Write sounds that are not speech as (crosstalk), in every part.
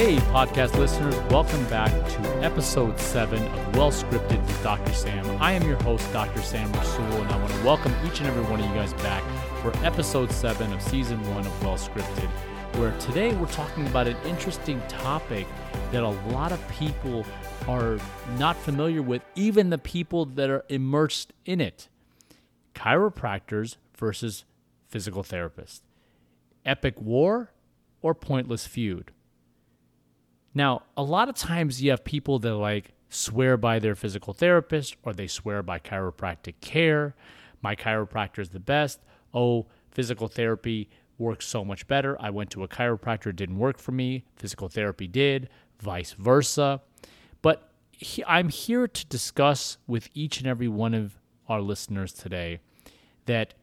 Hey, podcast listeners, welcome back to episode 7 of Well Scripted with Dr. Sam. I am your host, Dr. Sam Rasul, and I want to welcome each and every one of you guys back for episode 7 of season 1 of Well Scripted, where today we're talking about an interesting topic that a lot of people are not familiar with, even the people that are immersed in it chiropractors versus physical therapists. Epic war or pointless feud? Now, a lot of times you have people that like swear by their physical therapist or they swear by chiropractic care. My chiropractor is the best. Oh, physical therapy works so much better. I went to a chiropractor, it didn't work for me. Physical therapy did, vice versa. But he, I'm here to discuss with each and every one of our listeners today that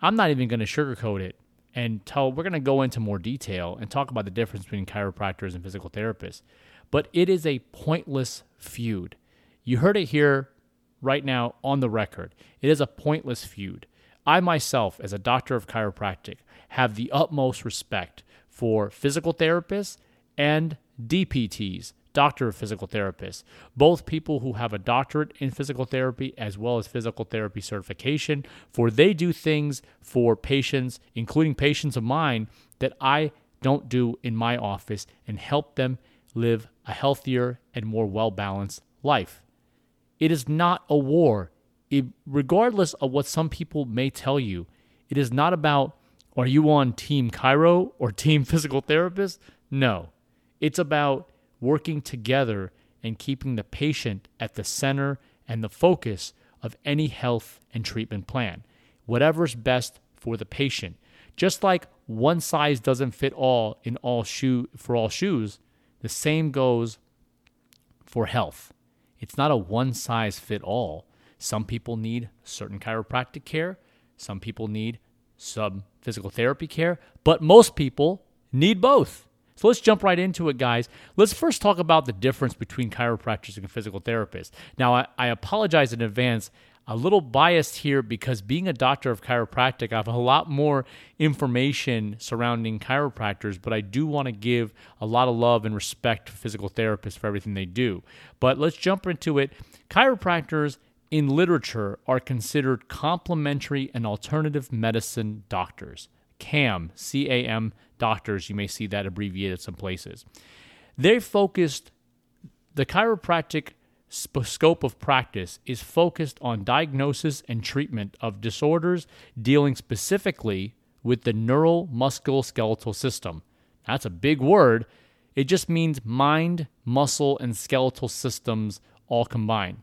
I'm not even going to sugarcoat it and tell we're going to go into more detail and talk about the difference between chiropractors and physical therapists. But it is a pointless feud. You heard it here right now on the record. It is a pointless feud. I myself, as a doctor of chiropractic, have the utmost respect for physical therapists and DPTs, doctor of physical therapists, both people who have a doctorate in physical therapy as well as physical therapy certification, for they do things for patients, including patients of mine, that I don't do in my office and help them live a healthier and more well balanced life. It is not a war. It, regardless of what some people may tell you, it is not about are you on team chiro or team (laughs) physical therapist? No. It's about working together and keeping the patient at the center and the focus of any health and treatment plan, whatever's best for the patient. Just like one size doesn't fit all in all shoe for all shoes, the same goes for health. It's not a one size fit all. Some people need certain chiropractic care, some people need some physical therapy care, but most people need both. So let's jump right into it, guys. Let's first talk about the difference between chiropractors and physical therapists. Now, I, I, apologize in advance. A little biased here because being a doctor of chiropractic, I have a lot more information surrounding chiropractors, but I do want to give a lot of love and respect to physical therapists for everything they do. But let's jump into it. Chiropractors in literature are considered complementary and alternative medicine doctors. CAM, C A M doctors. You may see that abbreviated some places. They focused, the chiropractic sp- scope of practice is focused on diagnosis and treatment of disorders dealing specifically with the neuromusculoskeletal system. That's a big word. It just means mind, muscle, and skeletal systems all combined.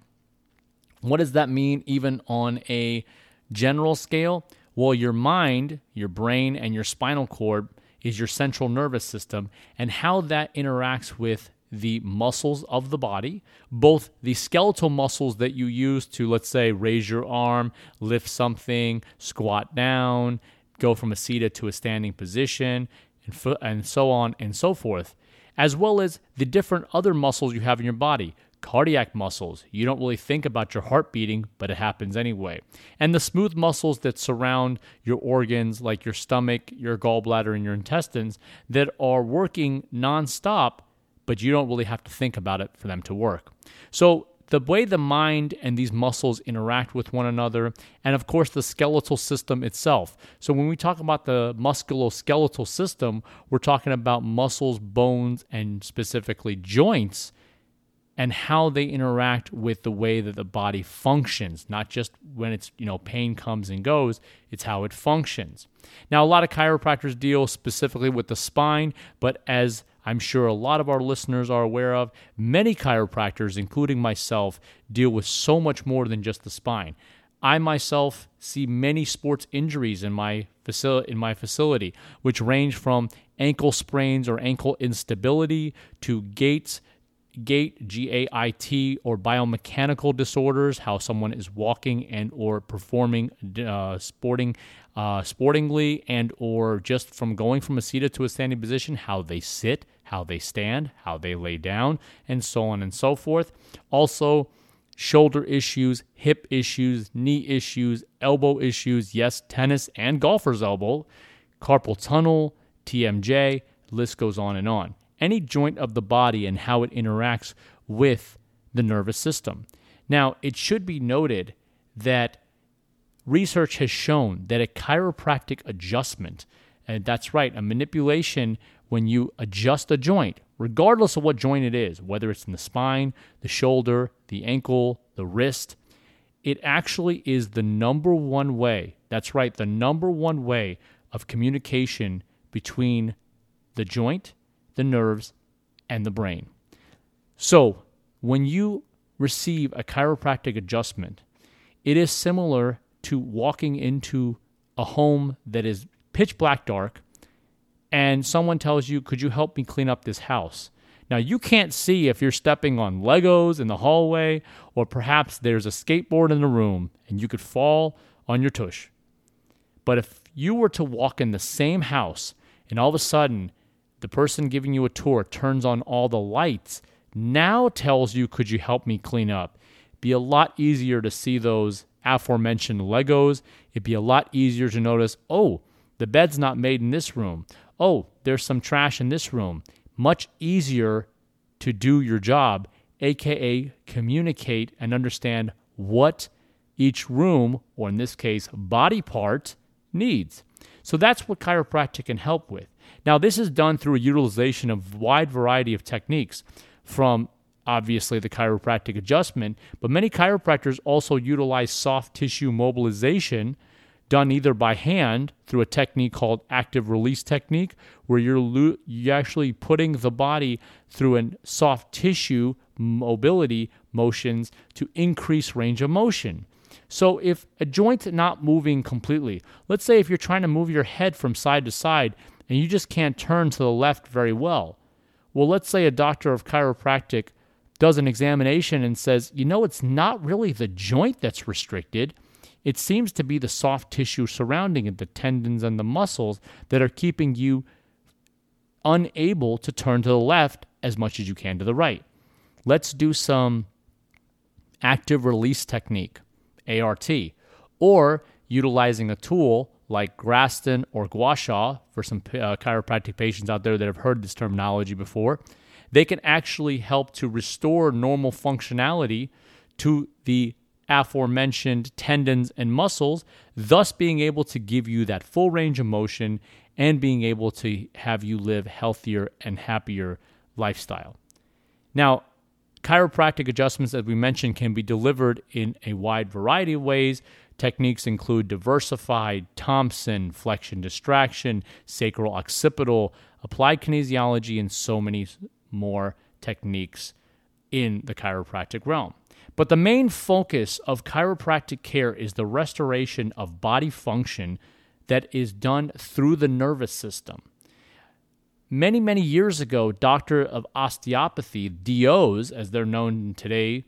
What does that mean, even on a general scale? Well, your mind, your brain, and your spinal cord is your central nervous system and how that interacts with the muscles of the body, both the skeletal muscles that you use to, let's say, raise your arm, lift something, squat down, go from a seated to a standing position, and, fo- and so on and so forth, as well as the different other muscles you have in your body cardiac muscles. You don't really think about your heart beating, but it happens anyway. And the smooth muscles that surround your organs, like your stomach, your gallbladder, and your intestines, that are working nonstop, but you don't really have to think about it for them to work. So, the way the mind and these muscles interact with one another, and of course the skeletal system itself. So, when we talk about the musculoskeletal system, we're talking about muscles, bones, and specifically joints and how they interact with the way that the body functions not just when it's you know pain comes and goes it's how it functions. Now a lot of chiropractors deal specifically with the spine but as i'm sure a lot of our listeners are aware of many chiropractors including myself deal with so much more than just the spine. I myself see many sports injuries in my facility in my facility which range from ankle sprains or ankle instability to gaits gait g-a-i-t or biomechanical disorders how someone is walking and or performing uh, sporting uh, sportingly and or just from going from a seated to a standing position how they sit how they stand how they lay down and so on and so forth. Also shoulder issues hip issues knee issues elbow issues yes tennis and golfer's elbow carpal tunnel tmj list goes on and on any joint of the body and how it interacts with the nervous system. Now, it should be noted that research has shown that a chiropractic adjustment, and that's right, a manipulation when you adjust a joint, regardless of what joint it is, whether it's in the spine, the shoulder, the ankle, the wrist, it actually is the number one way. That's right, the number one way of communication between the joint, the nerves, and the brain. So, when you receive a chiropractic adjustment, it is similar to walking into a home that is pitch black dark and someone tells you, Could you help me clean up this house? Now, you can't see if you're stepping on Legos in the hallway, or perhaps there's a skateboard in the room and you could fall on your tush. But if you were to walk in the same house and all of a sudden the person giving you a tour turns on all the lights, now tells you, Could you help me clean up? Be a lot easier to see those aforementioned Legos. It'd be a lot easier to notice, oh, the bed's not made in this room. Oh, there's some trash in this room much easier to do your job, aka communicate and understand what each room, or in this case, body part, needs. So that's what chiropractic can help with. Now, this is done through a utilization of wide variety of techniques from obviously the chiropractic adjustment, but many chiropractors also utilize soft tissue mobilization done either by hand through a technique called active release technique, where you're, you're actually putting the body through a soft tissue mobility motions to increase range of motion. So if a joint's not moving completely, let's say if you're trying to move your head from side to side and you just can't turn to the left very well, well, let's say a doctor of chiropractic does an examination and says, you know, it's not really the joint that's restricted it seems to be the soft tissue surrounding it, the tendons and the muscles, that are keeping you unable to turn to the left as much as you can to the right. Let's do some active release technique, ART, or utilizing a tool like Graston or Gua Sha for some uh, chiropractic patients out there that have heard this terminology before. They can actually help to restore normal functionality to the aforementioned tendons and muscles, thus being able to give you that full range of motion and being able to have you live healthier and happier lifestyle. Now, chiropractic adjustments, as we mentioned, can be delivered in a wide variety of ways. Techniques include diversified, Thompson, flexion distraction, sacral occipital, applied kinesiology, and so many more techniques in the chiropractic realm. But the main focus of chiropractic care is the restoration of body function that is done through the nervous system. Many, many years ago, doctor of osteopathy, DOs as they're known today,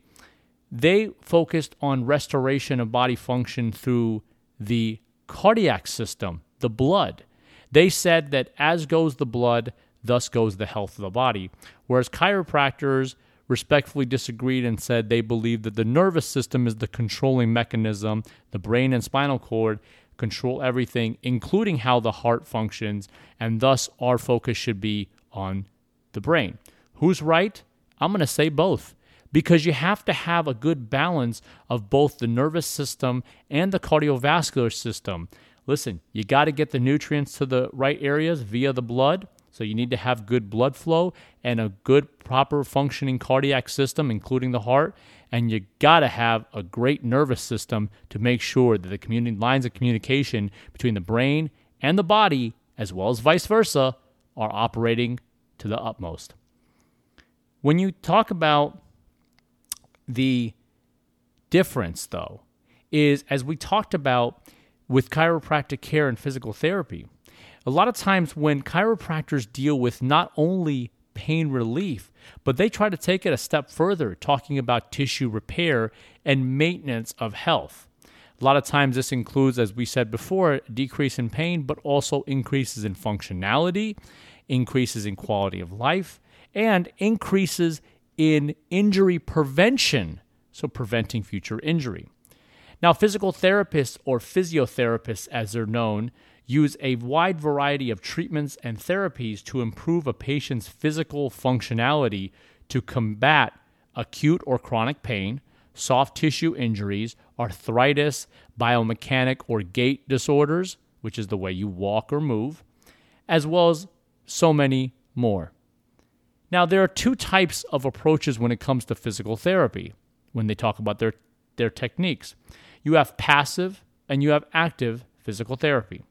they focused on restoration of body function through the cardiac system, the blood. They said that as goes the blood, thus goes the health of the body. Whereas chiropractors respectfully disagreed and said they believe that the nervous system is the controlling mechanism, the brain and spinal cord control everything, including how the heart functions, and thus our focus should be on the brain. Who's right? I'm going to say both because you have to have a good balance of both the nervous system and the cardiovascular system. Listen, you got to get the nutrients to the right areas via the blood. So you need to have good blood flow and a good, proper functioning cardiac system, including the heart. And you got to have a great nervous system to make sure that the communi- lines of communication between the brain and the body, as well as vice versa, are operating to the utmost. When you talk about the difference, though, is as we talked about with chiropractic care and physical therapy, a lot of times when chiropractors deal with not only pain relief, but they try to take it a step further, talking about tissue repair and maintenance of health. A lot of times, this includes, as we said before, decrease in pain, but also increases in functionality, increases in quality of life, and increases in injury prevention, so preventing future injury. Now, physical therapists or physiotherapists, as they're known, use a wide variety of treatments and therapies to improve a patient's physical functionality to combat acute or chronic pain, soft tissue injuries, arthritis, biomechanic or gait disorders, which is the way you walk or move, as well as so many more. Now, there are two types of approaches when it comes to physical therapy when they talk about their, their techniques. You have passive and you have active physical therapy.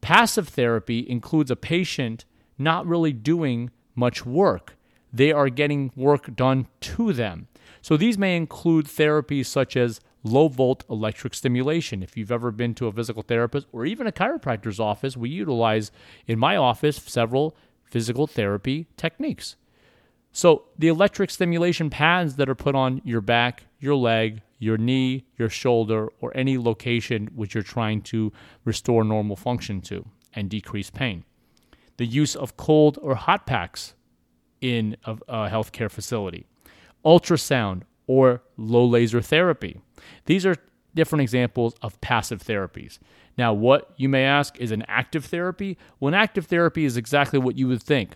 Passive therapy includes a patient not really doing much work, they are getting work done to them. So these may include therapies such as low volt electric stimulation. If you've ever been to a physical therapist or even a chiropractor's office, we utilize in my office several physical therapy techniques. So, the electric stimulation pads that are put on your back, your leg, your knee, your shoulder, or any location which you're trying to restore normal function to and decrease pain. The use of cold or hot packs in a, a healthcare facility. Ultrasound or low laser therapy. These are different examples of passive therapies. Now, what you may ask is an active therapy? Well, an active therapy is exactly what you would think.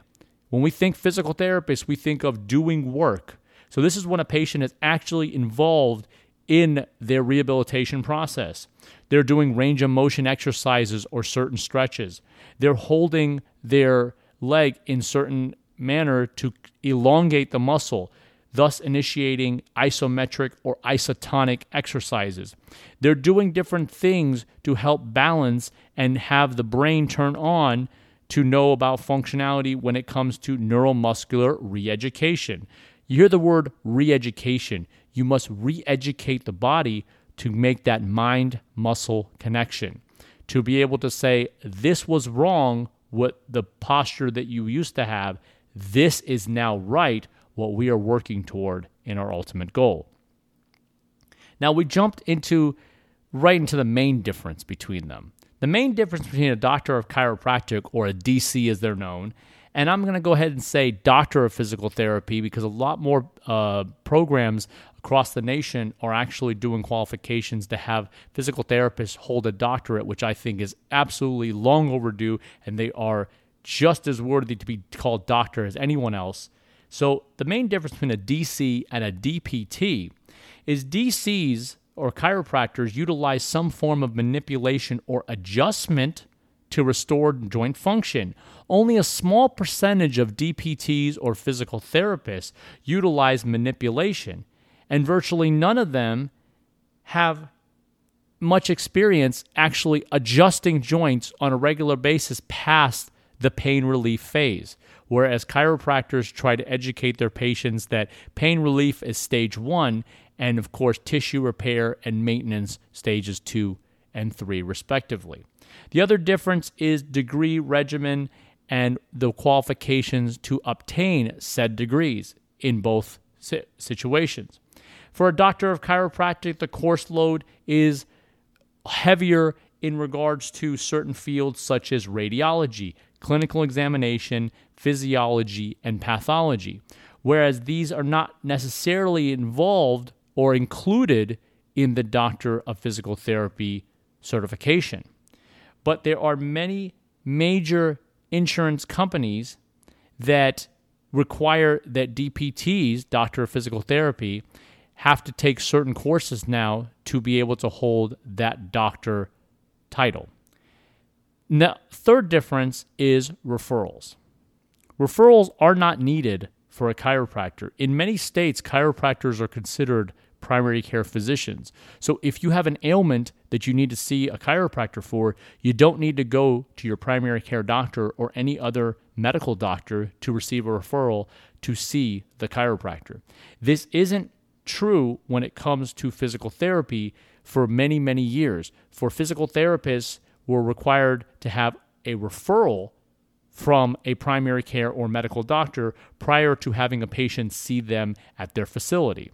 When we think physical therapists, we think of doing work. So, this is when a patient is actually involved in their rehabilitation process. They're doing range of motion exercises or certain stretches. They're holding their leg in certain manner to elongate the muscle, thus initiating isometric or isotonic exercises. They're doing different things to help balance and have the brain turn on to know about functionality when it comes to neuromuscular re-education. You hear the word re-education. You must re-educate the body to make that mind muscle connection. To be able to say, this was wrong, what the posture that you used to have, this is now right, what we are working toward in our ultimate goal. Now we jumped into right into the main difference between them. The main difference between a doctor of chiropractic, or a DC as they're known, and I'm going to go ahead and say doctor of physical therapy because a lot more uh, programs across the nation are actually doing qualifications to have physical therapists hold a doctorate, which I think is absolutely long overdue, and they are just as worthy to be called doctor as anyone else. So, the main difference between a DC and a DPT is DCs or chiropractors utilize some form of manipulation or adjustment to restore joint function. Only a small percentage of DPTs or physical therapists utilize manipulation, and virtually none of them have much experience actually adjusting joints on a regular basis past the pain relief phase. Whereas chiropractors try to educate their patients that pain relief is stage one and of course tissue repair and maintenance stages 2 and 3 respectively. The other difference is degree regimen and the qualifications to obtain said degrees in both situations. For a doctor of chiropractic, the course load is heavier in regards to certain fields such as radiology, clinical examination, physiology, and pathology, whereas these are not necessarily involved or included in the Doctor of Physical Therapy certification. But there are many major insurance companies that require that DPTs, Doctor of Physical Therapy, have to take certain courses now to be able to hold that doctor title. Now, third difference is referrals. Referrals are not needed for a chiropractor. In many states, chiropractors are considered primary care physicians. So if you have an ailment that you need to see a chiropractor for, you don't need to go to your primary care doctor or any other medical doctor to receive a referral to see the chiropractor. This isn't true when it comes to physical therapy for many, many years. For physical therapists, were required to have a referral from a primary care or medical doctor prior to having a patient see them at their facility.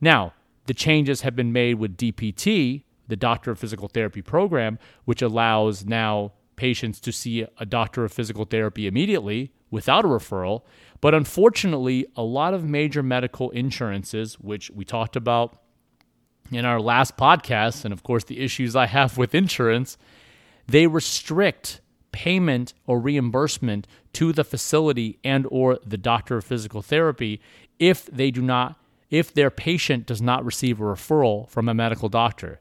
Now, the changes have been made with DPT, the Doctor of Physical Therapy program, which allows now patients to see a doctor of physical therapy immediately without a referral. But unfortunately, a lot of major medical insurances, which we talked about in our last podcast, and of course the issues I have with insurance, they restrict payment or reimbursement to the facility and or the doctor of physical therapy if they do not if their patient does not receive a referral from a medical doctor.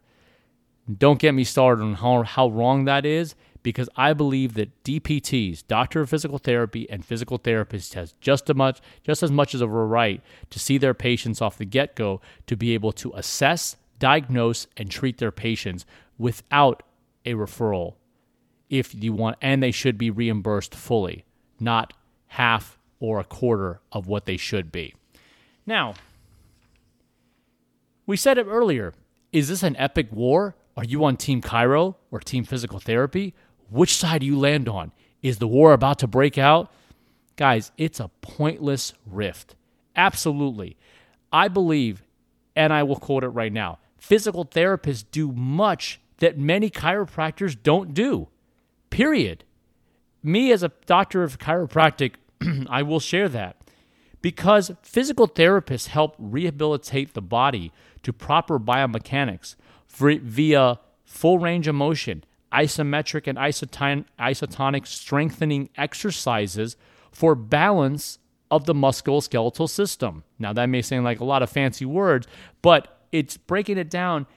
Don't get me started on how, how wrong that is because I believe that DPTs, doctor of physical therapy, and physical therapists has just as much just as much as a right to see their patients off the get-go to be able to assess, diagnose, and treat their patients without a referral if you want and they should be reimbursed fully, not half or a quarter of what they should be. Now, we said it earlier. Is this an epic war? Are you on Team chiro or Team Physical Therapy? Which side do you land on? Is the war about to break out? Guys, it's a pointless rift. Absolutely. I believe, and I will quote it right now physical therapists do much that many chiropractors don't do. Period. Me, as a doctor of chiropractic, (clears throat) I will share that because physical therapists help rehabilitate the body to proper biomechanics via full range of motion, isometric and isotonic strengthening exercises for balance of the musculoskeletal system. Now, that may sound like a lot of fancy words, but it's breaking it down.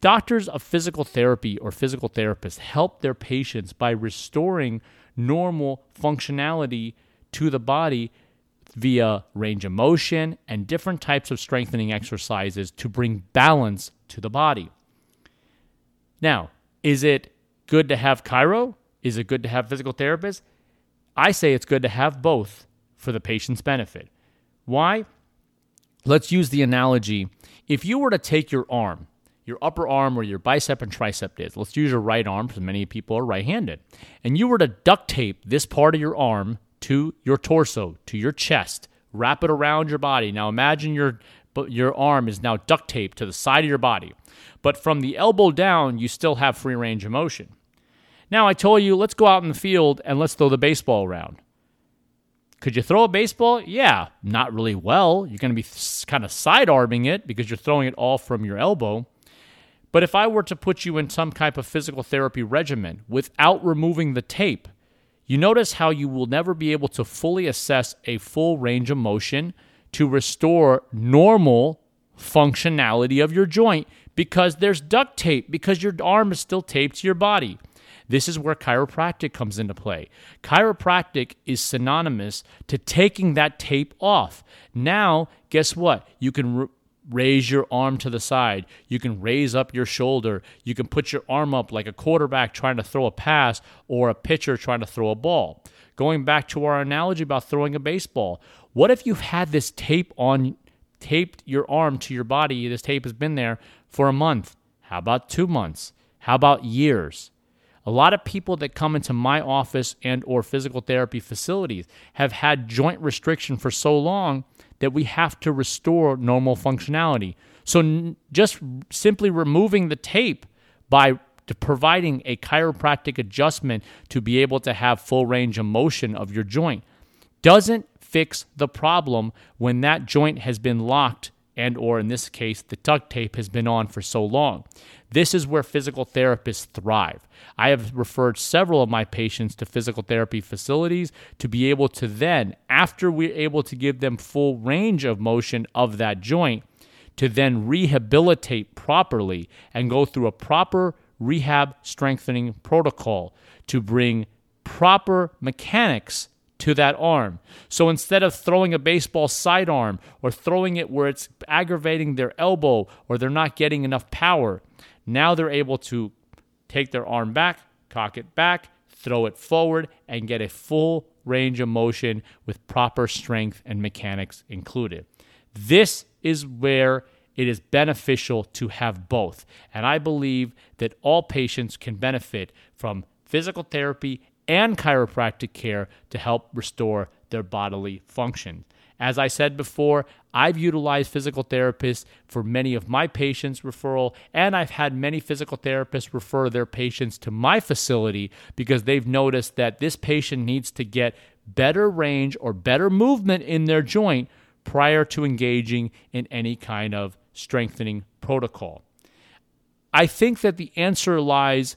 Doctors of physical therapy or physical therapists help their patients by restoring normal functionality to the body via range of motion and different types of strengthening exercises to bring balance to the body. Now, is it good to have chiro? Is it good to have physical therapists? I say it's good to have both for the patient's benefit. Why? Let's use the analogy. If you were to take your arm, your upper arm where your bicep and tricep is, let's use your right arm because many people are right handed, and you were to duct tape this part of your arm to your torso, to your chest, wrap it around your body. Now imagine your your arm is now duct taped to the side of your body. But from the elbow down, you still have free range of motion. Now, I told you, let's go out in the field and let's throw the baseball around. Could you throw a baseball? Yeah, not really well. You're going to be kind of side arming it because you're throwing it all from your elbow. But if I were to put you in some type of physical therapy regimen without removing the tape, you notice how you will never be able to fully assess a full range of motion to restore normal functionality of your joint because there's duct tape, because your arm is still taped to your body. This is where chiropractic comes into play. Chiropractic is synonymous to taking that tape off. Now, guess what? You can raise your arm to the side. You can raise up your shoulder. You can put your arm up like a quarterback trying to throw a pass or a pitcher trying to throw a ball. Going back to our analogy about throwing a baseball, what if you've had this tape on taped your arm to your body? This tape has been there for a month. How about 2 months? How about years? A lot of people that come into my office and or physical therapy facilities have had joint restriction for so long that we have to restore normal functionality. So n- just simply removing the tape by providing a chiropractic adjustment to be able to have full range of motion of your joint doesn't fix the problem when that joint has been locked and or in this case the duct tape has been on for so long. This is where physical therapists thrive. I have referred several of my patients to physical therapy facilities to be able to then after we're able to give them full range of motion of that joint to then rehabilitate properly and go through a proper rehab strengthening protocol to bring proper mechanics to that arm. So instead of throwing a baseball sidearm or throwing it where it's aggravating their elbow or they're not getting enough power, now they're able to take their arm back, cock it back, throw it forward, and get a full range of motion with proper strength and mechanics included. This is where it is beneficial to have both. And I believe that all patients can benefit from physical therapy and chiropractic care to help restore their bodily function. As I said before, I've utilized physical therapists for many of my patients' referral, and I've had many physical therapists refer their patients to my facility because they've noticed that this patient needs to get better range or better movement in their joint prior to engaging in any kind of strengthening protocol. I think that the answer lies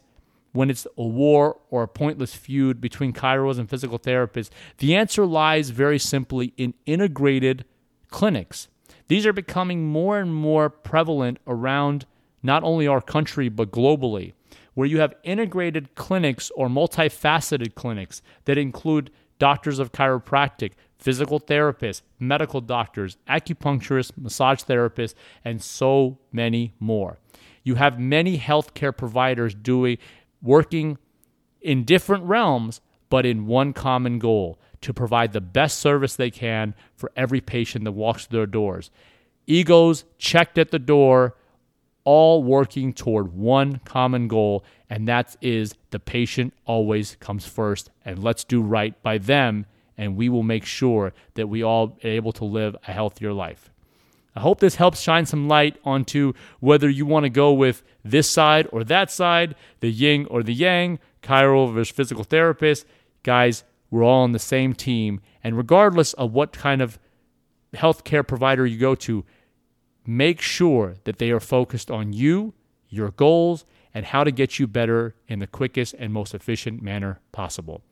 when it's a war or a pointless feud between chiros and physical therapists? The answer lies very simply in integrated clinics. These are becoming more and more prevalent around not only our country, but globally, where you have integrated clinics or multifaceted clinics that include doctors of chiropractic, physical therapists, medical doctors, acupuncturists, massage therapists, and so many more. You have many healthcare providers doing working in different realms, but in one common goal to provide the best service they can for every patient that walks through their doors. Egos checked at the door, all working toward one common goal, and that is the patient always comes first. And let's do right by them, and we will make sure that we all are able to live a healthier life. I hope this helps shine some light onto whether you want to go with this side or that side, the yin or the yang, chiro versus physical therapist. Guys, we're all on the same team. And regardless of what kind of healthcare provider you go to, make sure that they are focused on you, your goals, and how to get you better in the quickest and most efficient manner possible.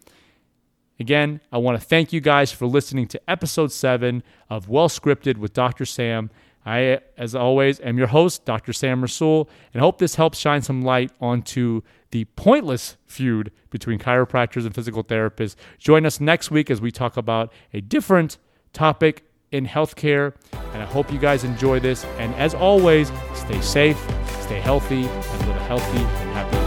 Again, I want to thank you guys for listening to episode seven of Well Scripted with Dr. Sam. I, as always, am your host, Dr. Sam Rasul, and hope this helps shine some light onto the pointless feud between chiropractors and physical therapists. Join us next week as we talk about a different topic in healthcare. And I hope you guys enjoy this. And as always, stay safe, stay healthy, and live a healthy and happy